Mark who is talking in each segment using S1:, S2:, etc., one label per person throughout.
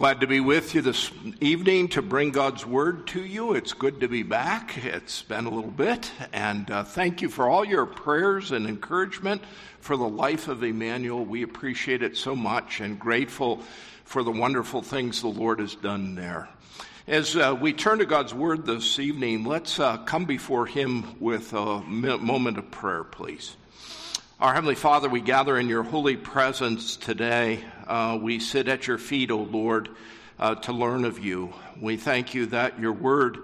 S1: Glad to be with you this evening to bring God's Word to you. It's good to be back. It's been a little bit. And uh, thank you for all your prayers and encouragement for the life of Emmanuel. We appreciate it so much and grateful for the wonderful things the Lord has done there. As uh, we turn to God's Word this evening, let's uh, come before Him with a moment of prayer, please. Our Heavenly Father, we gather in your holy presence today. Uh, we sit at your feet, O Lord, uh, to learn of you. We thank you that your word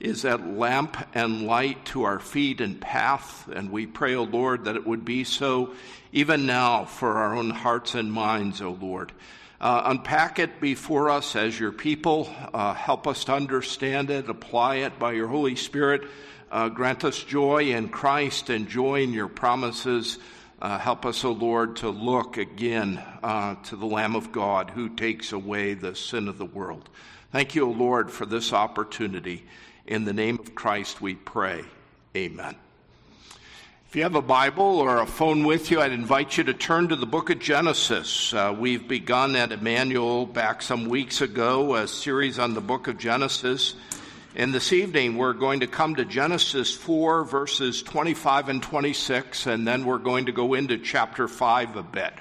S1: is that lamp and light to our feet and path, and we pray, O Lord, that it would be so even now for our own hearts and minds, O Lord. Uh, unpack it before us as your people. Uh, help us to understand it, apply it by your Holy Spirit. Uh, grant us joy in Christ and joy in your promises. Uh, help us, O Lord, to look again uh, to the Lamb of God who takes away the sin of the world. Thank you, O Lord, for this opportunity. In the name of Christ we pray. Amen. If you have a Bible or a phone with you, I'd invite you to turn to the book of Genesis. Uh, we've begun at Emmanuel back some weeks ago, a series on the book of Genesis. And this evening we're going to come to Genesis 4 verses 25 and 26 and then we're going to go into chapter 5 a bit.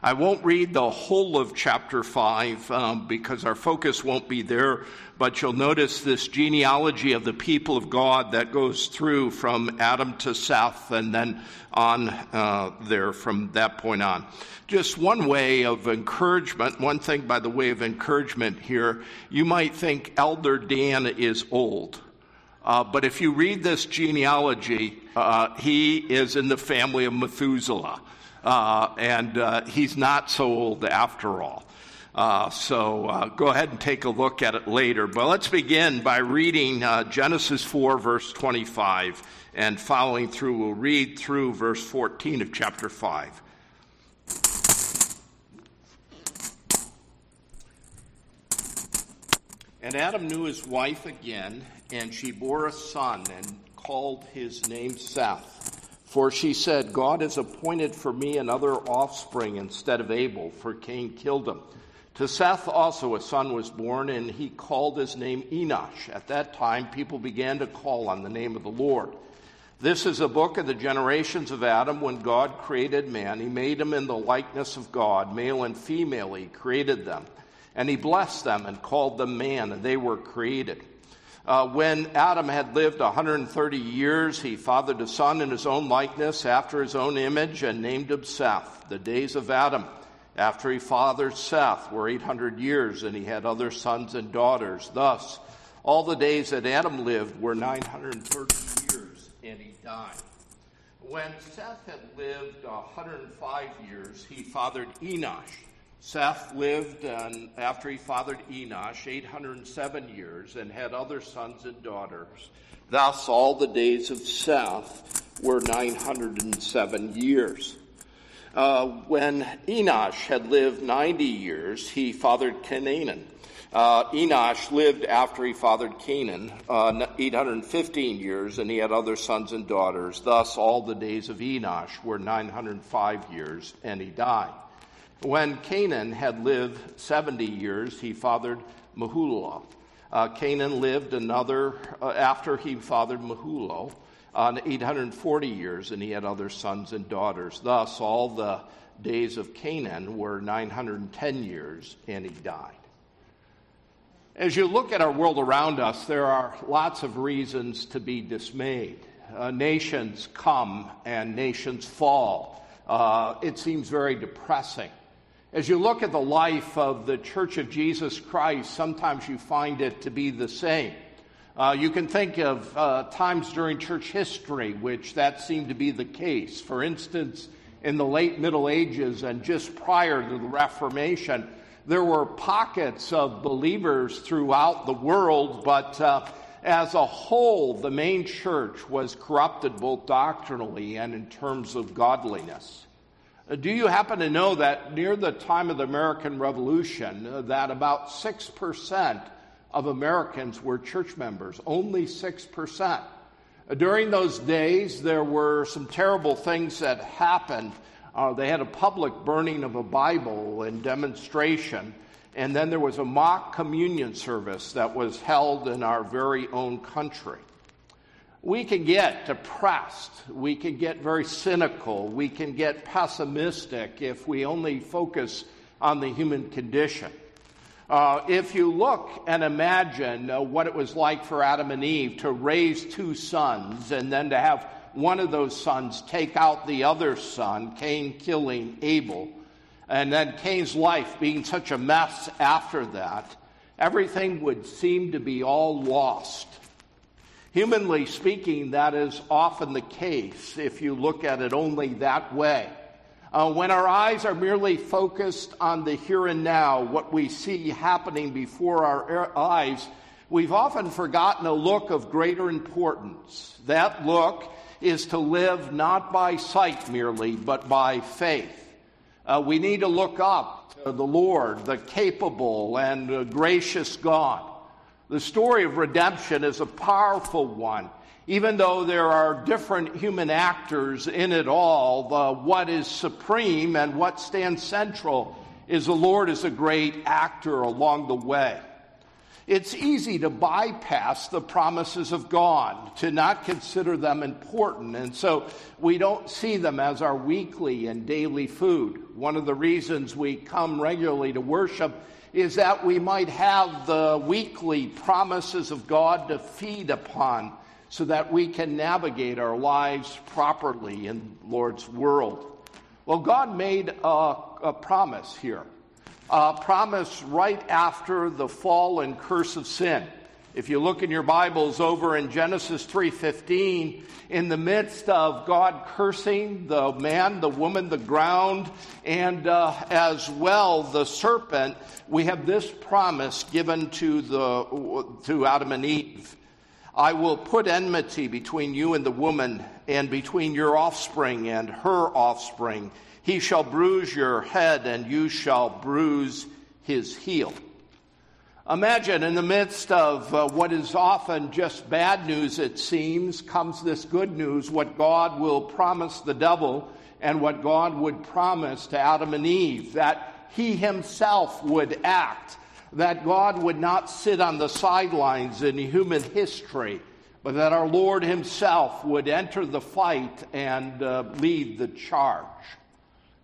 S1: I won't read the whole of chapter 5 um, because our focus won't be there, but you'll notice this genealogy of the people of God that goes through from Adam to Seth and then on uh, there from that point on. Just one way of encouragement, one thing by the way of encouragement here, you might think Elder Dan is old. Uh, but if you read this genealogy, uh, he is in the family of Methuselah uh, and uh, he's not so old after all. Uh, so uh, go ahead and take a look at it later. But let's begin by reading uh, Genesis 4, verse 25, and following through, we'll read through verse 14 of chapter 5. And Adam knew his wife again, and she bore a son and called his name Seth. For she said, God has appointed for me another offspring instead of Abel, for Cain killed him. To Seth also a son was born, and he called his name Enosh. At that time, people began to call on the name of the Lord. This is a book of the generations of Adam when God created man. He made him in the likeness of God, male and female, he created them. And he blessed them and called them man, and they were created. Uh, when Adam had lived 130 years, he fathered a son in his own likeness, after his own image, and named him Seth. The days of Adam, after he fathered Seth, were 800 years, and he had other sons and daughters. Thus, all the days that Adam lived were 930 years, and he died. When Seth had lived 105 years, he fathered Enosh. Seth lived and after he fathered Enosh 807 years and had other sons and daughters. Thus, all the days of Seth were 907 years. Uh, when Enosh had lived 90 years, he fathered Kenan. Uh, Enosh lived after he fathered Kenan uh, 815 years, and he had other sons and daughters. Thus, all the days of Enosh were 905 years, and he died. When Kenan had lived 70 years, he fathered Mahalalel. Uh, Kenan lived another, uh, after he fathered Mahalalel, on 840 years, and he had other sons and daughters. Thus, all the days of Kenan were 910 years, and he died. As you look at our world around us, there are lots of reasons to be dismayed. Uh, nations come and nations fall. Uh, it seems very depressing. As you look at the life of the Church of Jesus Christ, sometimes you find it to be the same. Uh, you can think of uh, times during church history which that seemed to be the case. For instance, in the late Middle Ages and just prior to the Reformation, there were pockets of believers throughout the world, but uh, as a whole, the main church was corrupted both doctrinally and in terms of godliness. Do you happen to know that near the time of the American Revolution, that about 6% of Americans were church members? Only 6%. Uh, during those days, there were some terrible things that happened. Uh, they had a public burning of a Bible in demonstration, and then there was a mock communion service that was held in our very own country. We can get depressed. We can get very cynical. We can get pessimistic if we only focus on the human condition. Uh, if you look and imagine uh, what it was like for Adam and Eve to raise two sons and then to have one of those sons take out the other son, Cain killing Abel, and then Cain's life being such a mess after that, everything would seem to be all lost. Humanly speaking, that is often the case if you look at it only that way. Uh, when our eyes are merely focused on the here and now, what we see happening before our eyes, we've often forgotten a look of greater importance. That look is to live not by sight merely, but by faith. Uh, we need to look up to the Lord, the capable and uh, gracious God. The story of redemption is a powerful one. Even though there are different human actors in it all, the, what is supreme and what stands central is the Lord is a great actor along the way. It's easy to bypass the promises of God, to not consider them important, and so we don't see them as our weekly and daily food. One of the reasons we come regularly to worship is that we might have the weekly promises of God to feed upon so that we can navigate our lives properly in Lord's world. Well, God made a, a promise here, a promise right after the fall and curse of sin. If you look in your Bibles over in Genesis 3:15, in the midst of God cursing the man, the woman, the ground, and uh, as well the serpent, we have this promise given to the to Adam and Eve. I will put enmity between you and the woman, and between your offspring and her offspring he shall bruise your head, and you shall bruise his heel. Imagine in the midst of uh, what is often just bad news, it seems, comes this good news what God will promise the devil and what God would promise to Adam and Eve that he himself would act, that God would not sit on the sidelines in human history, but that our Lord himself would enter the fight and uh, lead the charge.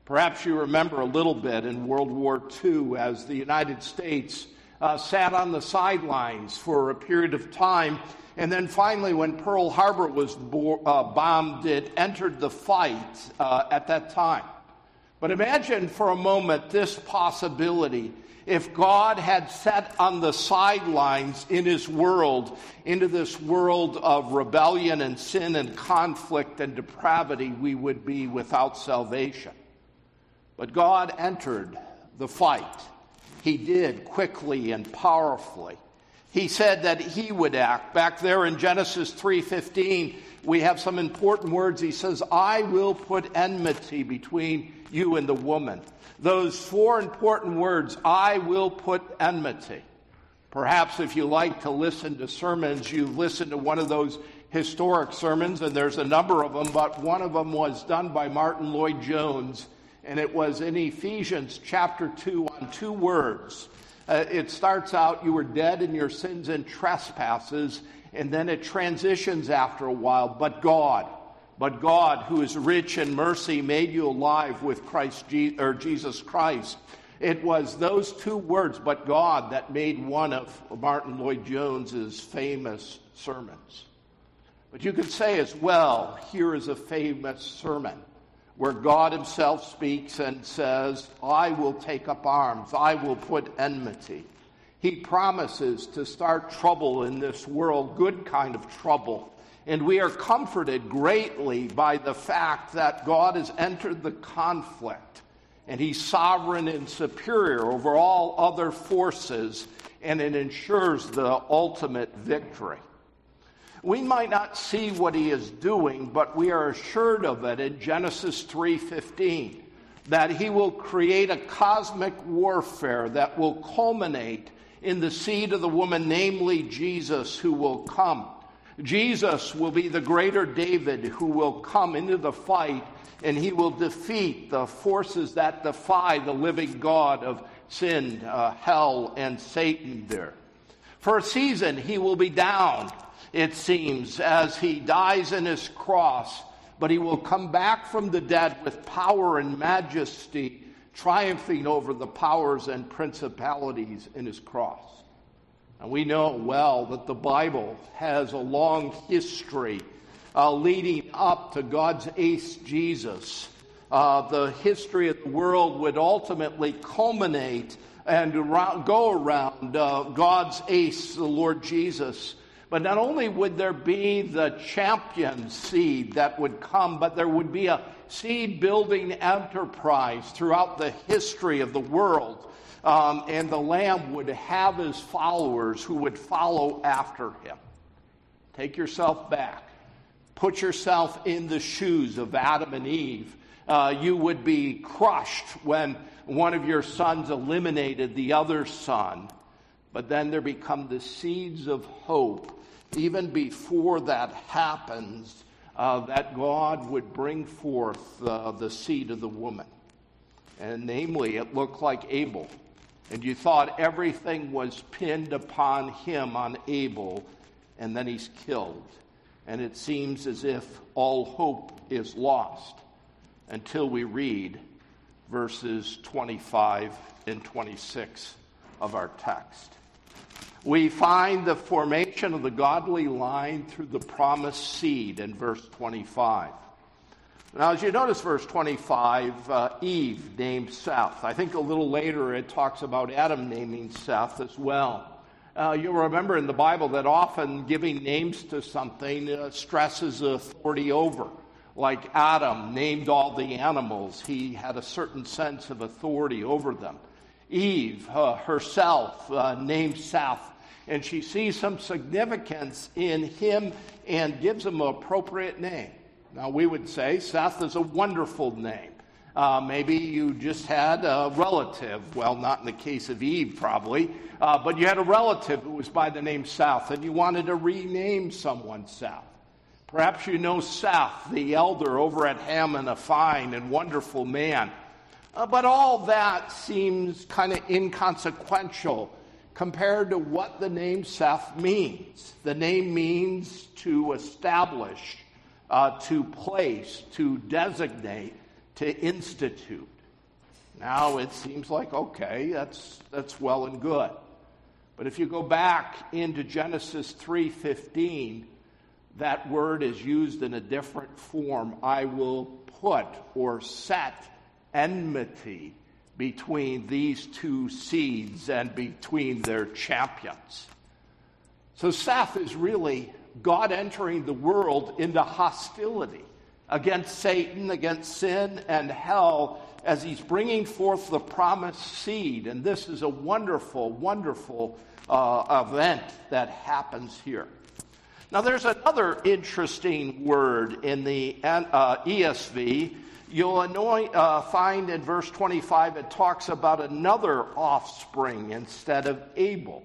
S1: Perhaps you remember a little bit in World War II as the United States uh, sat on the sidelines for a period of time. And then finally, when Pearl Harbor was bo- uh, bombed, it entered the fight uh, at that time. But imagine for a moment this possibility. If God had sat on the sidelines in his world, into this world of rebellion and sin and conflict and depravity, we would be without salvation. But God entered the fight. He did quickly and powerfully. He said that he would act. Back there in Genesis 3:15, we have some important words. He says, "I will put enmity between you and the woman." Those four important words, "I will put enmity." Perhaps if you like to listen to sermons, you've listened to one of those historic sermons, and there's a number of them, but one of them was done by Martyn Lloyd-Jones and it was in Ephesians chapter 2 on two words. Uh, it starts out, You were dead in your sins and trespasses, and then it transitions after a while, but God. But God, who is rich in mercy, made you alive with Christ Je- or Jesus Christ. It was those two words, but God, that made one of Martyn Lloyd-Jones's famous sermons. But you could say as well, here is a famous sermon where God Himself speaks and says, I will take up arms, I will put enmity. He promises to start trouble in this world, good kind of trouble. And we are comforted greatly by the fact that God has entered the conflict and He's sovereign and superior over all other forces, and it ensures the ultimate victory. We might not see what he is doing, but we are assured of it in Genesis 3:15 that he will create a cosmic warfare that will culminate in the seed of the woman namely Jesus who will come. Jesus will be the greater David who will come into the fight and he will defeat the forces that defy the living God of sin, uh, hell, and Satan there. For a season, he will be down, it seems, as he dies in his cross, but he will come back from the dead with power and majesty, triumphing over the powers and principalities in his cross. And we know well that the Bible has a long history uh, leading up to God's ace Jesus. Uh, the history of the world would ultimately culminate and around, go around uh, God's ace, the Lord Jesus. But not only would there be the champion seed that would come, but there would be a seed building enterprise throughout the history of the world. Um, and the Lamb would have his followers who would follow after him. Take yourself back. Put yourself in the shoes of Adam and Eve. Uh, you would be crushed when one of your sons eliminated the other son. But then there become the seeds of hope, even before that happens, uh, that God would bring forth uh, the seed of the woman. And namely, it looked like Abel. And you thought everything was pinned upon him, on Abel, and then he's killed. And it seems as if all hope is lost until we read verses 25 and 26 of our text. We find the formation of the godly line through the promised seed in verse 25. Now, as you notice, verse 25, uh, Eve named Seth. I think a little later it talks about Adam naming Seth as well. Uh, you'll remember in the Bible that often giving names to something uh, stresses authority over like Adam named all the animals, he had a certain sense of authority over them. Eve uh, herself uh, named Seth, and she sees some significance in him and gives him an appropriate name. Now, we would say Seth is a wonderful name. Uh, maybe you just had a relative, well, not in the case of Eve, probably, uh, but you had a relative who was by the name Seth, and you wanted to rename someone Seth. Perhaps you know Seth, the elder over at Hammon, a fine and wonderful man. Uh, but all that seems kind of inconsequential compared to what the name Seth means. The name means to establish, uh, to place, to designate, to institute. Now it seems like, okay, that's, that's well and good. But if you go back into Genesis 3:15, that word is used in a different form. I will put or set enmity between these two seeds and between their champions. So Seth is really God entering the world into hostility against Satan, against sin and hell, as he's bringing forth the promised seed. And this is a wonderful, wonderful uh, event that happens here. Now, there's another interesting word in the uh, ESV. You'll annoy, uh, find in verse 25 it talks about another offspring instead of Abel.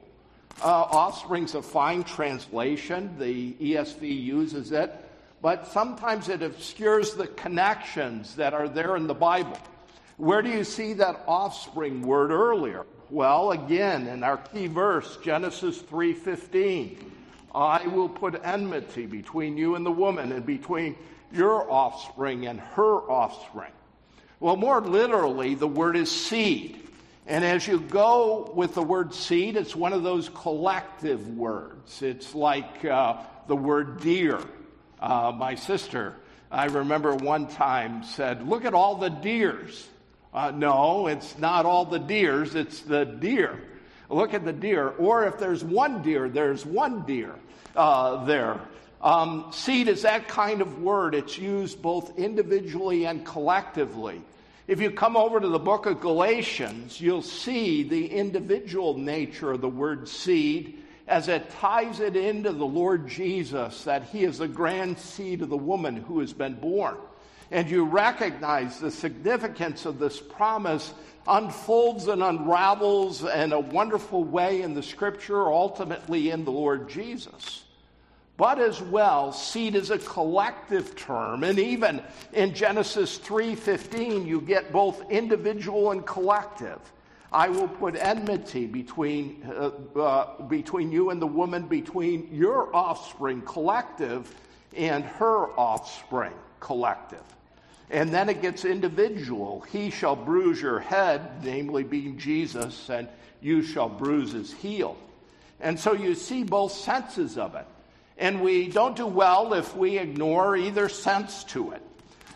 S1: Uh, offspring's a fine translation. The ESV uses it, but sometimes it obscures the connections that are there in the Bible. Where do you see that offspring word earlier? Well, again, in our key verse, Genesis 3:15. I will put enmity between you and the woman, and between your offspring and her offspring. Well, more literally, the word is seed. And as you go with the word seed, it's one of those collective words. It's like uh, the word deer. Uh, my sister, I remember one time said, Look at all the deers. Uh, no, it's not all the deers, it's the deer look at the deer. Or if there's one deer, there's one deer uh, there. Um, seed is that kind of word. It's used both individually and collectively. If you come over to the book of Galatians, you'll see the individual nature of the word seed as it ties it into the Lord Jesus, that he is the grand seed of the woman who has been born. And you recognize the significance of this promise unfolds and unravels in a wonderful way in the scripture, ultimately in the Lord Jesus. But as well seed is a collective term and even in genesis 3.15 you get both individual and collective. I will put enmity between, uh, uh, between you and the woman between your offspring collective and her offspring collective. And then it gets individual. He shall bruise your head namely being jesus and you shall bruise his heel. And so you see both senses of it and we don't do well if we ignore either sense to it.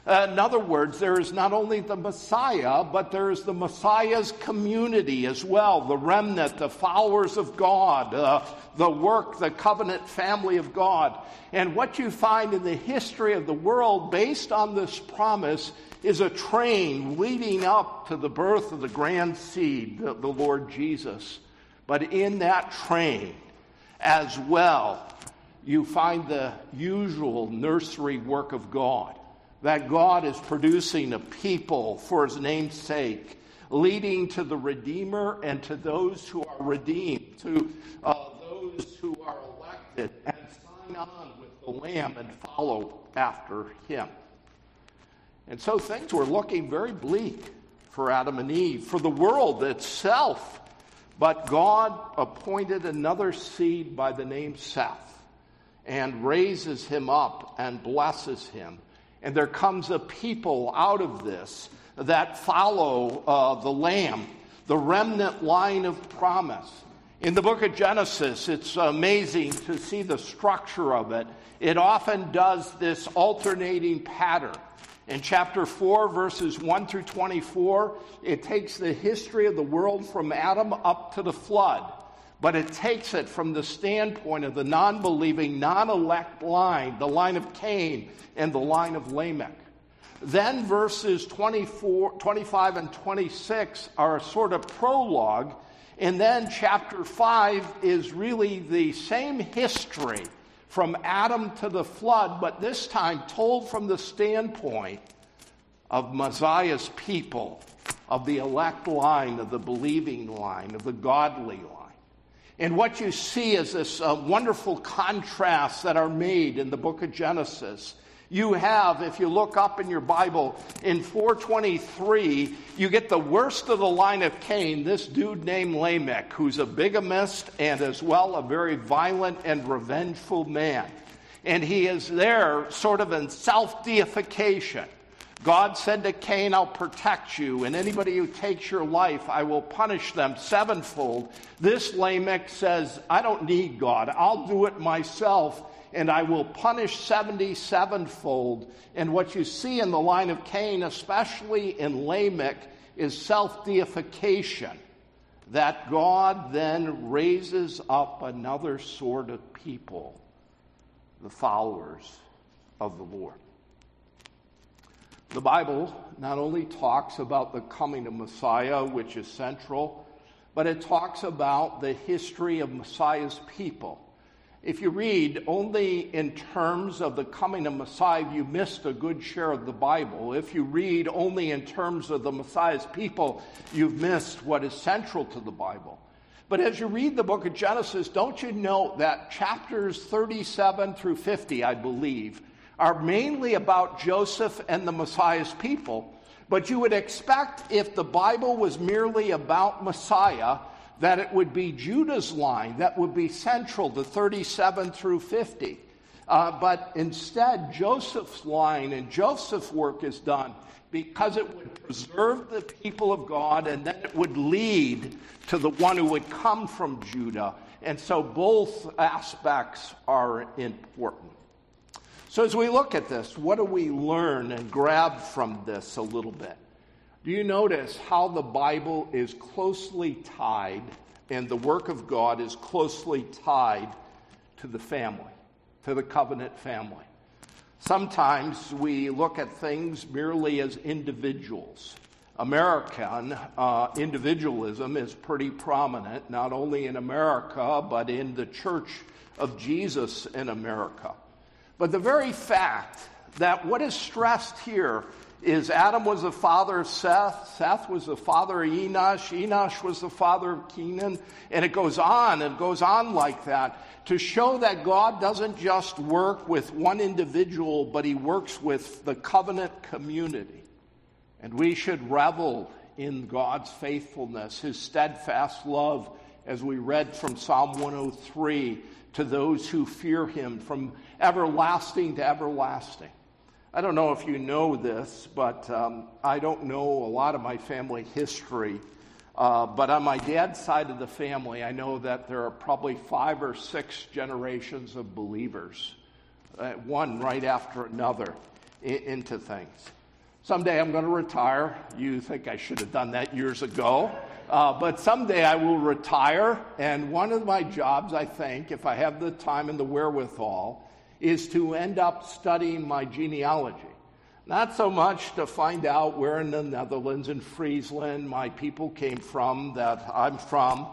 S1: Uh, in other words, there is not only the Messiah, but there is the Messiah's community as well the remnant, the followers of God, uh, the work, the covenant family of God. And what you find in the history of the world based on this promise is a train leading up to the birth of the grand seed, the, the Lord Jesus. But in that train, as well, you find the usual nursery work of God that God is producing a people for his name's sake, leading to the Redeemer and to those who are redeemed, to uh, those who are elected and sign on with the Lamb and follow after him. And so things were looking very bleak for Adam and Eve, for the world itself. But God appointed another seed by the name Seth and raises him up and blesses him. And there comes a people out of this that follow uh, the Lamb, the remnant line of promise. In the book of Genesis, it's amazing to see the structure of it. It often does this alternating pattern. In chapter 4, verses 1 through 24, it takes the history of the world from Adam up to the flood but it takes it from the standpoint of the non believing, non elect line, the line of Cain and the line of Lamech. Then verses 24, 25 and 26 are a sort of prologue. And then chapter 5 is really the same history from Adam to the flood, but this time told from the standpoint of Messiah's people, of the elect line, of the believing line, of the godly line. And what you see is this uh, wonderful contrasts that are made in the book of Genesis. You have, if you look up in your Bible, in 423, you get the worst of the line of Cain, this dude named Lamech, who's a bigamist and as well a very violent and revengeful man. And he is there sort of in self deification. God said to Cain, I'll protect you, and anybody who takes your life, I will punish them sevenfold. This Lamech says, I don't need God. I'll do it myself, and I will punish 77fold. And what you see in the line of Cain, especially in Lamech, is self deification. That God then raises up another sort of people, the followers of the Lord. The Bible not only talks about the coming of Messiah, which is central, but it talks about the history of Messiah's people. If you read only in terms of the coming of Messiah, you missed a good share of the Bible. If you read only in terms of the Messiah's people, you've missed what is central to the Bible. But as you read the book of Genesis, don't you note that chapters 37 through 50, I believe, are mainly about Joseph and the Messiah's people. But you would expect if the Bible was merely about Messiah, that it would be Judah's line that would be central to 37 through 50. Uh, but instead, Joseph's line and Joseph's work is done because it would preserve the people of God and then it would lead to the one who would come from Judah. And so both aspects are important. So, as we look at this, what do we learn and grab from this a little bit? Do you notice how the Bible is closely tied and the work of God is closely tied to the family, to the covenant family? Sometimes we look at things merely as individuals. American uh, individualism is pretty prominent, not only in America, but in the church of Jesus in America. But the very fact that what is stressed here is Adam was the father of Seth, Seth was the father of Enosh, Enosh was the father of Kenan, and it goes on, and goes on like that to show that God doesn't just work with one individual, but he works with the covenant community. And we should revel in God's faithfulness, his steadfast love, as we read from Psalm 103 to those who fear him from everlasting to everlasting. I don't know if you know this, but um, I don't know a lot of my family history. Uh, but on my dad's side of the family, I know that there are probably five or six generations of believers, uh, one right after another, into things. Someday I'm going to retire. You think I should have done that years ago. Uh, but someday I will retire, and one of my jobs, I think, if I have the time and the wherewithal, is to end up studying my genealogy. Not so much to find out where in the Netherlands and Friesland my people came from, that I'm from,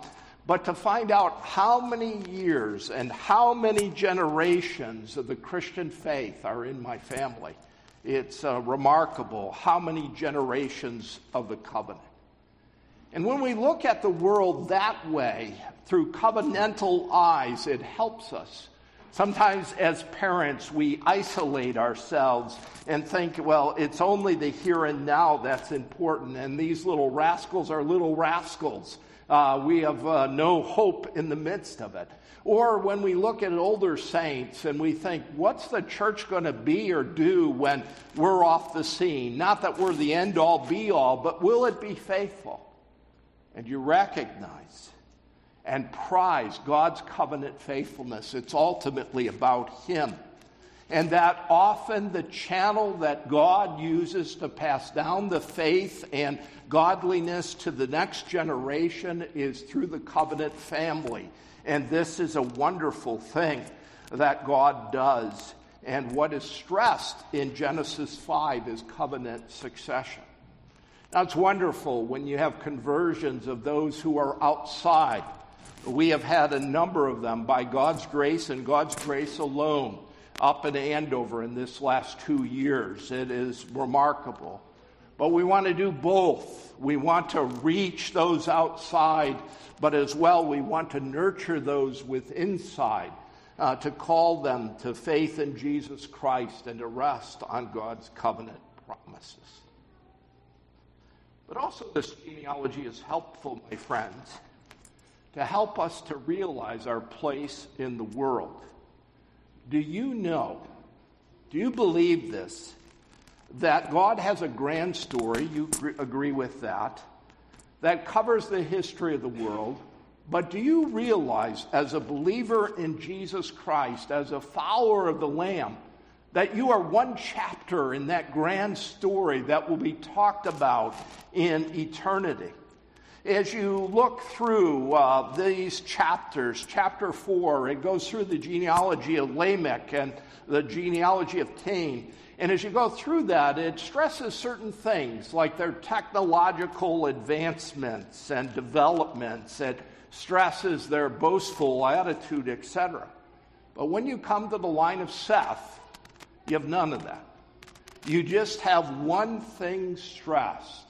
S1: but to find out how many years and how many generations of the Christian faith are in my family. It's uh, remarkable how many generations of the covenant. And when we look at the world that way, through covenantal eyes, it helps us Sometimes, as parents, we isolate ourselves and think, well, it's only the here and now that's important, and these little rascals are little rascals. Uh, we have uh, no hope in the midst of it. Or when we look at older saints and we think, what's the church going to be or do when we're off the scene? Not that we're the end all be all, but will it be faithful? And you recognize and prize God's covenant faithfulness. It's ultimately about Him. And that often the channel that God uses to pass down the faith and godliness to the next generation is through the covenant family. And this is a wonderful thing that God does. And what is stressed in Genesis 5 is covenant succession. Now, it's wonderful when you have conversions of those who are outside we have had a number of them by God's grace and God's grace alone up in Andover in this last two years. It is remarkable. But we want to do both. We want to reach those outside, but as well, we want to nurture those with inside, uh, to call them to faith in Jesus Christ and to rest on God's covenant promises. But also, this genealogy is helpful, my friends to help us to realize our place in the world. Do you know, do you believe this, that God has a grand story, you agree with that, that covers the history of the world, but do you realize, as a believer in Jesus Christ, as a follower of the Lamb, that you are one chapter in that grand story that will be talked about in eternity? As you look through uh, these chapters, chapter 4, it goes through the genealogy of Lamech and the genealogy of Cain. And as you go through that, it stresses certain things like their technological advancements and developments. It stresses their boastful attitude, etc. But when you come to the line of Seth, you have none of that. You just have one thing stressed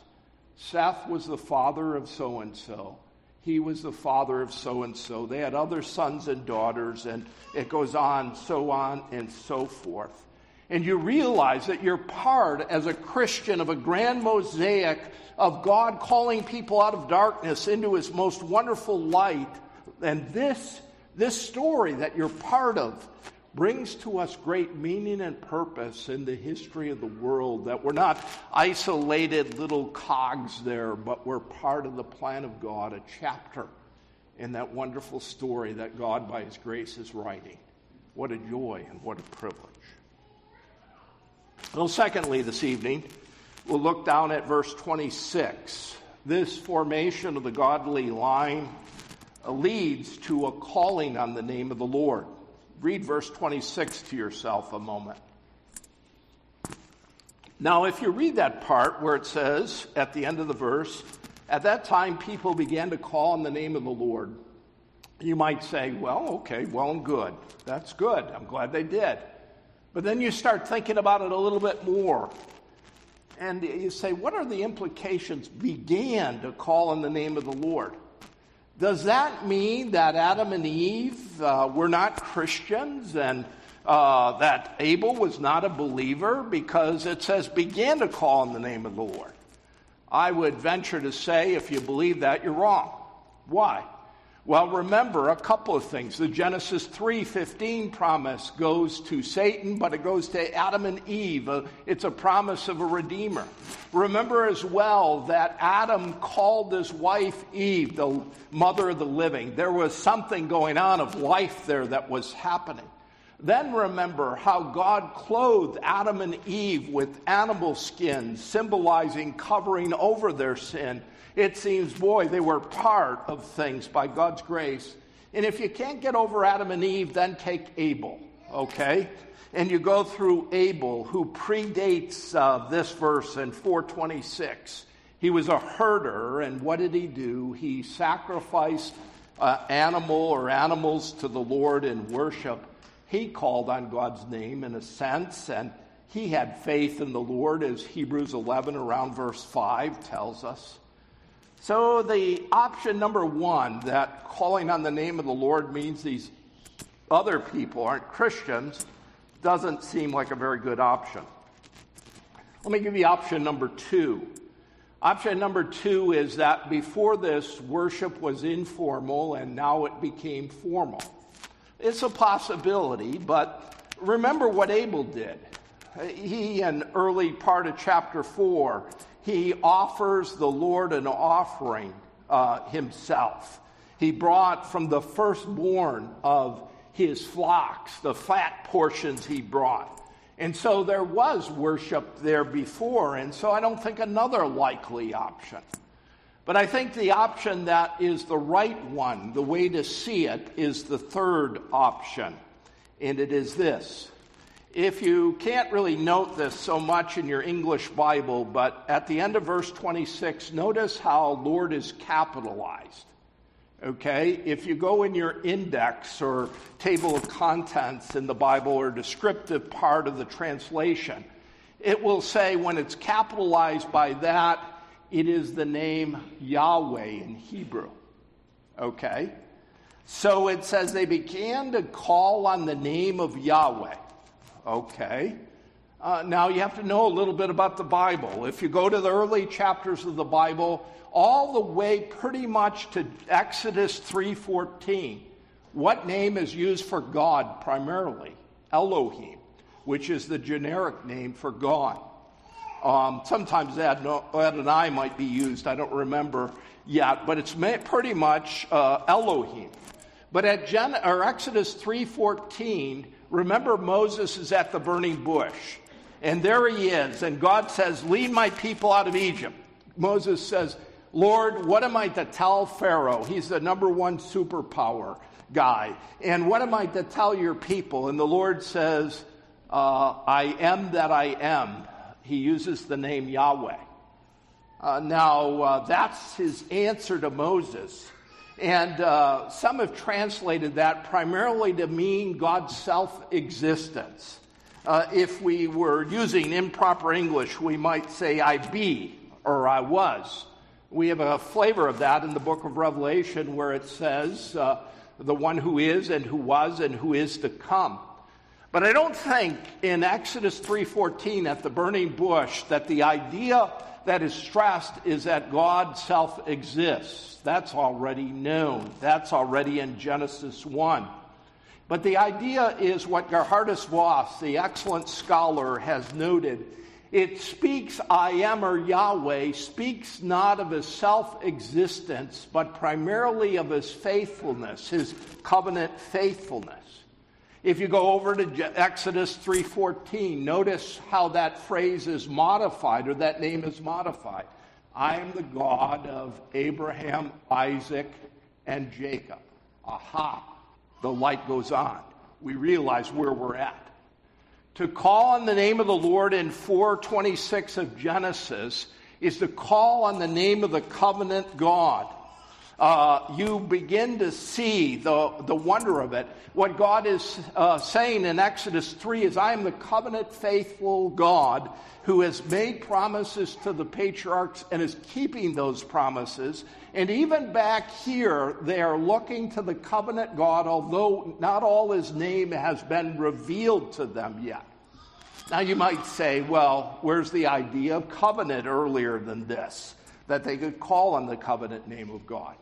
S1: Seth was the father of so and so. He was the father of so and so. They had other sons and daughters, and it goes on, so on, and so forth. And you realize that you're part, as a Christian, of a grand mosaic of God calling people out of darkness into his most wonderful light. And this, this story that you're part of brings to us great meaning and purpose in the history of the world, that we're not isolated little cogs there, but we're part of the plan of God, a chapter in that wonderful story that God, by His grace, is writing. What a joy and what a privilege. Well, secondly, this evening, we'll look down at verse 26. This formation of the godly line leads to a calling on the name of the Lord. Read verse 26 to yourself a moment. Now, if you read that part where it says at the end of the verse, at that time people began to call on the name of the Lord, you might say, well, okay, well and good. That's good. I'm glad they did. But then you start thinking about it a little bit more. And you say, what are the implications? Began to call on the name of the Lord. Does that mean that Adam and Eve uh, were not Christians and uh, that Abel was not a believer? Because it says began to call on the name of the Lord. I would venture to say, if you believe that, you're wrong. Why? Well, remember a couple of things. The Genesis 3:15 promise goes to Satan, but it goes to Adam and Eve. Uh, it's a promise of a redeemer. Remember as well that Adam called his wife Eve the mother of the living. There was something going on of life there that was happening. Then remember how God clothed Adam and Eve with animal skins, symbolizing covering over their sin it seems, boy, they were part of things by God's grace. And if you can't get over Adam and Eve, then take Abel, okay? And you go through Abel, who predates uh, this verse in 426. He was a herder, and what did he do? He sacrificed uh, animal or animals to the Lord in worship. He called on God's name in a sense, and he had faith in the Lord, as Hebrews 11, around verse 5, tells us. So, the option number one that calling on the name of the Lord means these other people aren't Christians doesn't seem like a very good option. Let me give you option number two. Option number two is that before this, worship was informal and now it became formal. It's a possibility, but remember what Abel did. He, in early part of chapter 4, he offers the Lord an offering uh, himself. He brought from the firstborn of his flocks, the fat portions he brought. And so there was worship there before, and so I don't think another likely option. But I think the option that is the right one, the way to see it, is the third option. And it is this if you can't really note this so much in your English Bible, but at the end of verse 26, notice how Lord is capitalized. Okay? If you go in your index or table of contents in the Bible or descriptive part of the translation, it will say when it's capitalized by that, it is the name Yahweh in Hebrew. Okay? So it says they began to call on the name of Yahweh. Okay. Uh, now you have to know a little bit about the Bible. If you go to the early chapters of the Bible, all the way pretty much to Exodus 3:14, what name is used for God primarily? Elohim, which is the generic name for God. Um, sometimes Adonai might be used. I don't remember yet, but it's pretty much uh, Elohim. But at Gen- or Exodus 3:14, remember Moses is at the burning bush. And there he is. And God says, Lead my people out of Egypt. Moses says, Lord, what am I to tell Pharaoh? He's the number one superpower guy. And what am I to tell your people? And the Lord says, uh, I am that I am. He uses the name Yahweh. Uh, now, uh, that's his answer to Moses. And uh, some have translated that primarily to mean God's self existence. Uh, if we were using improper English, we might say, I be or I was. We have a flavor of that in the book of Revelation where it says, uh, the one who is and who was and who is to come. But I don't think in Exodus 3:14 at the burning bush that the idea that is stressed is that God self exists. That's already known. That's already in Genesis 1. But the idea is what Gerhardus Vos, the excellent scholar, has noted. It speaks, I am or Yahweh, speaks not of his self existence, but primarily of his faithfulness, his covenant faithfulness. If you go over to Exodus 3:14, notice how that phrase is modified or that name is modified. I am the God of Abraham, Isaac, and Jacob. Aha. The light goes on. We realize where we're at. To call on the name of the Lord in 426 of Genesis is to call on the name of the covenant God. Uh, you begin to see the, the wonder of it. What God is uh, saying in Exodus 3 is, I am the covenant faithful God who has made promises to the patriarchs and is keeping those promises. And even back here, they are looking to the covenant God, although not all his name has been revealed to them yet. Now you might say, well, where's the idea of covenant earlier than this? That they could call on the covenant name of God.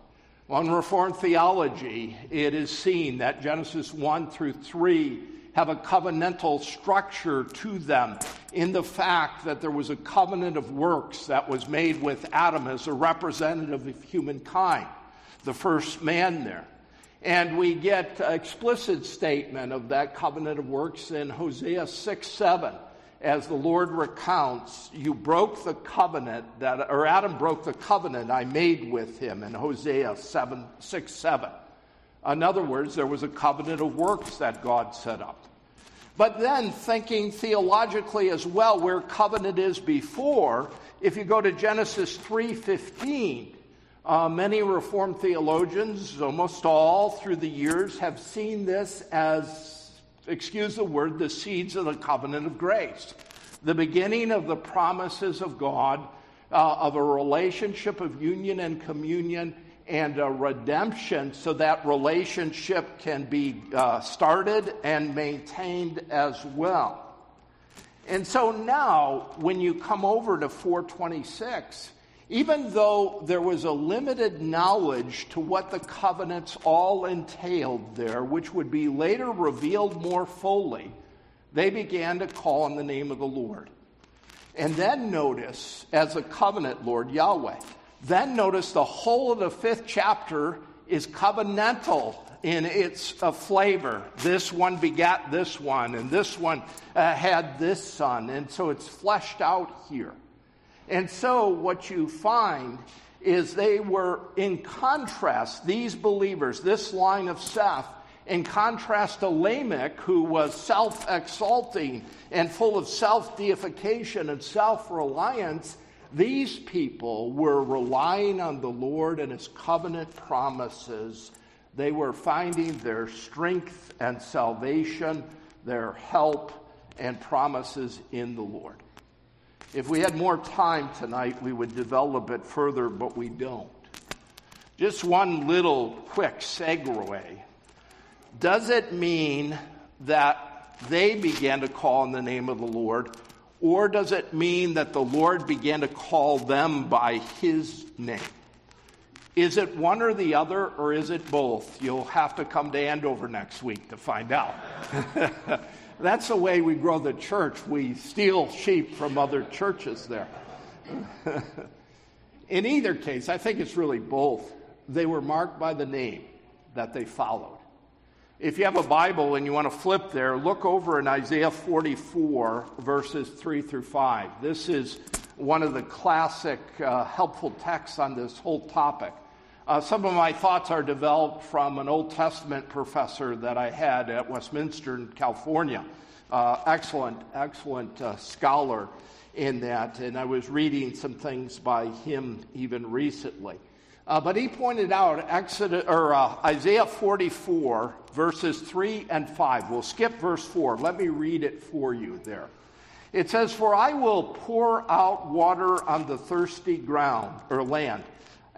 S1: In Reformed theology, it is seen that Genesis 1 through 3 have a covenantal structure to them in the fact that there was a covenant of works that was made with Adam as a representative of humankind, the first man there. And we get explicit statement of that covenant of works in Hosea 6 7 as the Lord recounts, you broke the covenant that, or Adam broke the covenant I made with him in Hosea 7, 6, 7. In other words, there was a covenant of works that God set up. But then thinking theologically as well, where covenant is before, if you go to Genesis 3.15, uh, many Reformed theologians, almost all through the years, have seen this as excuse the word, the seeds of the covenant of grace. The beginning of the promises of God, uh, of a relationship of union and communion and a redemption so that relationship can be uh, started and maintained as well. And so now, when you come over to 426, even though there was a limited knowledge to what the covenants all entailed there, which would be later revealed more fully, they began to call on the name of the Lord. And then notice, as a covenant Lord, Yahweh, then notice the whole of the fifth chapter is covenantal in its uh, flavor. This one begat this one, and this one uh, had this son. And so it's fleshed out here. And so what you find is they were in contrast, these believers, this line of Seth, in contrast to Lamech, who was self exalting and full of self deification and self reliance, these people were relying on the Lord and his covenant promises. They were finding their strength and salvation, their help and promises in the Lord. If we had more time tonight, we would develop it further, but we don't. Just one little quick segue. Does it mean that they began to call in the name of the Lord, or does it mean that the Lord began to call them by his name? Is it one or the other, or is it both? You'll have to come to Andover next week to find out. That's the way we grow the church. We steal sheep from other churches there. In either case, I think it's really both. They were marked by the name that they followed. If you have a Bible and you want to flip there, look over in Isaiah 44, verses 3 through 5. This is one of the classic uh, helpful texts on this whole topic. Uh, some of my thoughts are developed from an Old Testament professor that I had at Westminster in California. Uh, excellent, excellent uh, scholar in that, and I was reading some things by him even recently. Uh, but he pointed out Exodus, or, uh, Isaiah 44, verses 3 and 5. We'll skip verse 4. Let me read it for you there. It says, For I will pour out water on the thirsty ground, or land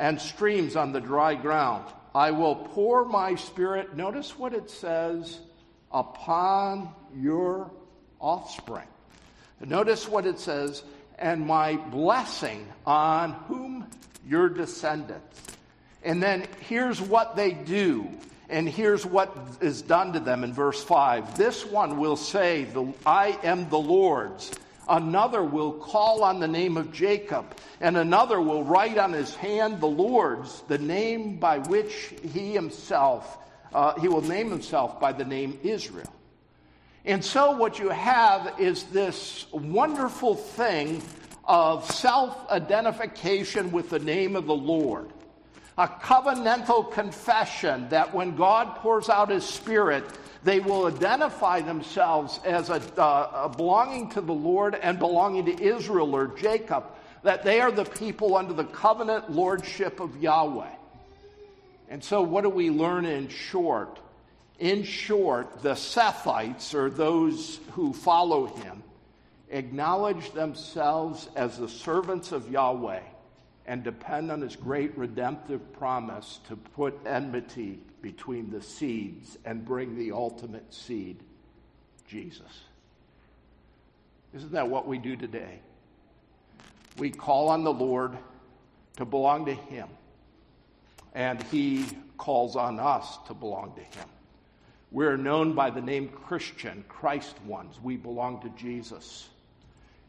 S1: and streams on the dry ground. I will pour my spirit, notice what it says, upon your offspring. Notice what it says, and my blessing on whom? Your descendants. And then here's what they do, and here's what is done to them in verse 5. This one will say, I am the Lord's Another will call on the name of Jacob, and another will write on his hand the Lord's, the name by which he himself, uh, he will name himself by the name Israel. And so what you have is this wonderful thing of self identification with the name of the Lord. A covenantal confession that when God pours out his Spirit, they will identify themselves as a, uh, belonging to the Lord and belonging to Israel or Jacob, that they are the people under the covenant lordship of Yahweh. And so, what do we learn in short? In short, the Sethites, or those who follow him, acknowledge themselves as the servants of Yahweh and depend on his great redemptive promise to put enmity between the seeds and bring the ultimate seed, Jesus. Isn't that what we do today? We call on the Lord to belong to him and he calls on us to belong to him. We're known by the name Christian, Christ ones. We belong to Jesus.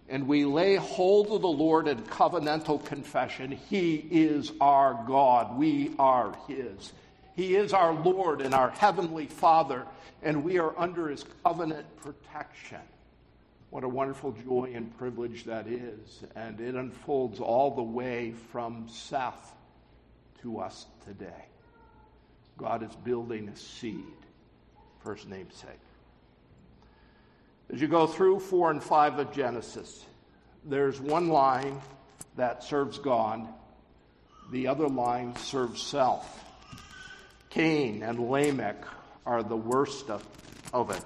S1: And we lay hold of the Lord in covenantal confession. He is our God. We are His. He is our Lord and our Heavenly Father, and we are under His covenant protection. What a wonderful joy and privilege that is. And it unfolds all the way from Seth to us today. God is building a seed for his namesake. As you go through 4 and 5 of Genesis, there's one line that serves God, the other line serves self. Cain and Lamech are the worst of, of it.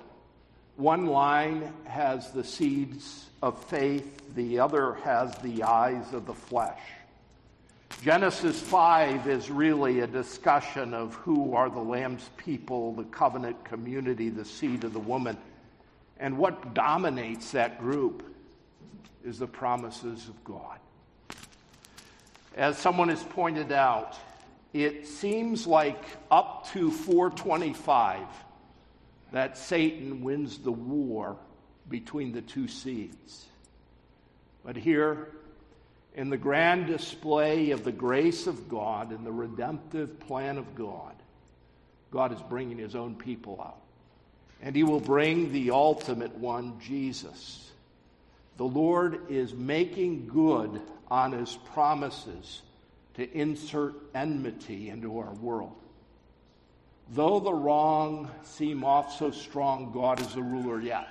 S1: One line has the seeds of faith, the other has the eyes of the flesh. Genesis 5 is really a discussion of who are the Lamb's people, the covenant community, the seed of the woman. And what dominates that group is the promises of God. As someone has pointed out, it seems like up to 425 that Satan wins the war between the two seeds. But here in the grand display of the grace of God and the redemptive plan of God, God is bringing his own people out. And he will bring the ultimate one, Jesus. The Lord is making good on his promises to insert enmity into our world. Though the wrong seem off so strong, God is the ruler yet.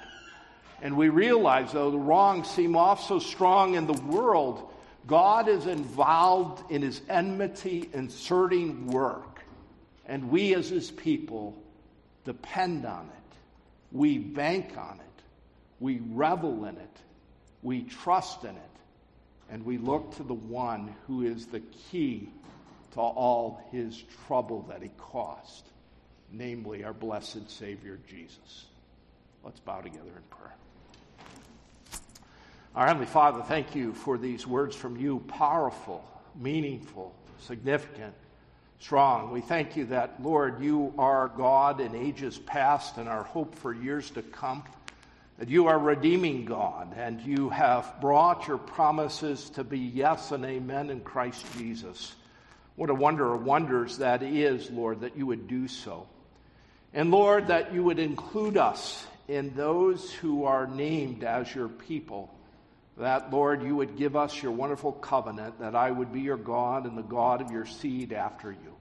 S1: And we realize, though the wrong seem off so strong in the world, God is involved in his enmity inserting work, and we as his people depend on it. We bank on it. We revel in it. We trust in it. And we look to the one who is the key to all his trouble that he caused, namely our blessed Savior Jesus. Let's bow together in prayer. Our Heavenly Father, thank you for these words from you, powerful, meaningful, significant, strong. We thank you that, Lord, you are God in ages past and our hope for years to come. That you are redeeming God and you have brought your promises to be yes and amen in Christ Jesus. What a wonder of wonders that is, Lord, that you would do so. And Lord, that you would include us in those who are named as your people that, Lord, you would give us your wonderful covenant, that I would be your God and the God of your seed after you.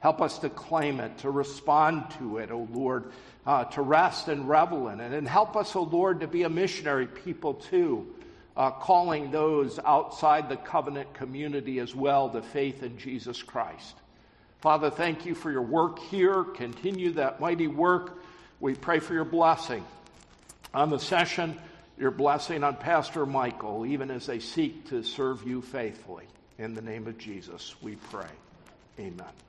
S1: Help us to claim it, to respond to it, O Lord, uh, to rest and revel in it. And help us, O Lord, to be a missionary people too, uh, calling those outside the covenant community as well to faith in Jesus Christ. Father, thank you for your work here. Continue that mighty work. We pray for your blessing on the session your blessing on Pastor Michael, even as they seek to serve you faithfully. In the name of Jesus, we pray. Amen.